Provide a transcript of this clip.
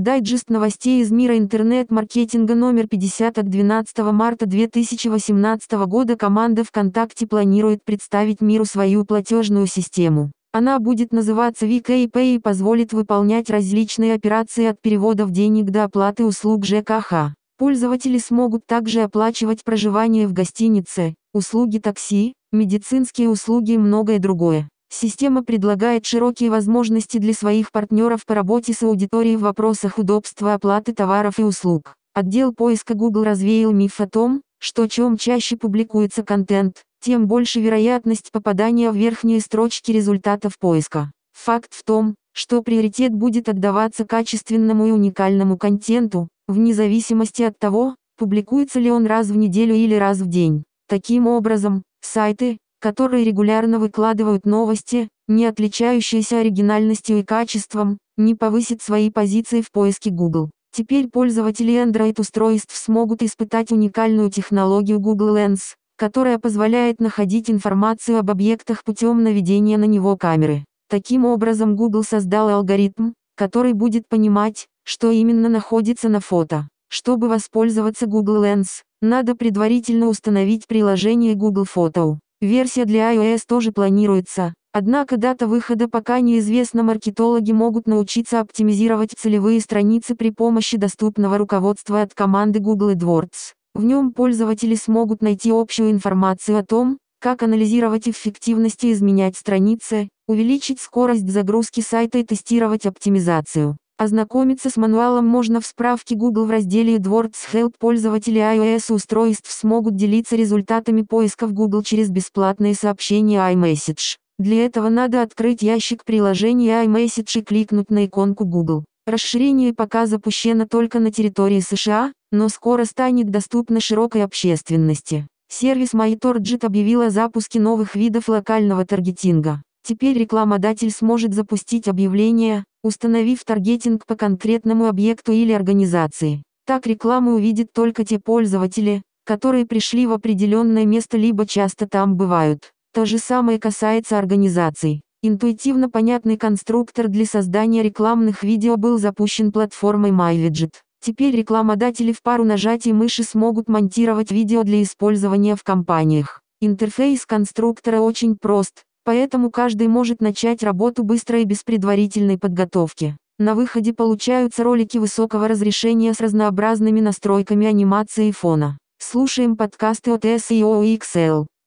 Дайджест новостей из мира интернет-маркетинга номер 50 от 12 марта 2018 года команда ВКонтакте планирует представить миру свою платежную систему. Она будет называться VKPay и позволит выполнять различные операции от переводов денег до оплаты услуг ЖКХ. Пользователи смогут также оплачивать проживание в гостинице, услуги такси, медицинские услуги и многое другое. Система предлагает широкие возможности для своих партнеров по работе с аудиторией в вопросах удобства оплаты товаров и услуг. Отдел поиска Google развеял миф о том, что чем чаще публикуется контент, тем больше вероятность попадания в верхние строчки результатов поиска. Факт в том, что приоритет будет отдаваться качественному и уникальному контенту, вне зависимости от того, публикуется ли он раз в неделю или раз в день. Таким образом, сайты, которые регулярно выкладывают новости, не отличающиеся оригинальностью и качеством, не повысят свои позиции в поиске Google. Теперь пользователи Android-устройств смогут испытать уникальную технологию Google Lens, которая позволяет находить информацию об объектах путем наведения на него камеры. Таким образом Google создал алгоритм, который будет понимать, что именно находится на фото. Чтобы воспользоваться Google Lens, надо предварительно установить приложение Google Photo. Версия для iOS тоже планируется, однако дата выхода пока неизвестна. Маркетологи могут научиться оптимизировать целевые страницы при помощи доступного руководства от команды Google AdWords. В нем пользователи смогут найти общую информацию о том, как анализировать эффективность и изменять страницы, увеличить скорость загрузки сайта и тестировать оптимизацию. Ознакомиться с мануалом можно в справке Google в разделе AdWords Help. Пользователи iOS устройств смогут делиться результатами поиска в Google через бесплатные сообщения iMessage. Для этого надо открыть ящик приложения iMessage и кликнуть на иконку Google. Расширение пока запущено только на территории США, но скоро станет доступно широкой общественности. Сервис MyTarget объявил о запуске новых видов локального таргетинга. Теперь рекламодатель сможет запустить объявление, установив таргетинг по конкретному объекту или организации. Так рекламу увидят только те пользователи, которые пришли в определенное место либо часто там бывают. То же самое касается организаций. Интуитивно понятный конструктор для создания рекламных видео был запущен платформой MyWidget. Теперь рекламодатели в пару нажатий мыши смогут монтировать видео для использования в компаниях. Интерфейс конструктора очень прост, Поэтому каждый может начать работу быстро и без предварительной подготовки. На выходе получаются ролики высокого разрешения с разнообразными настройками анимации и фона. Слушаем подкасты от SEO XL.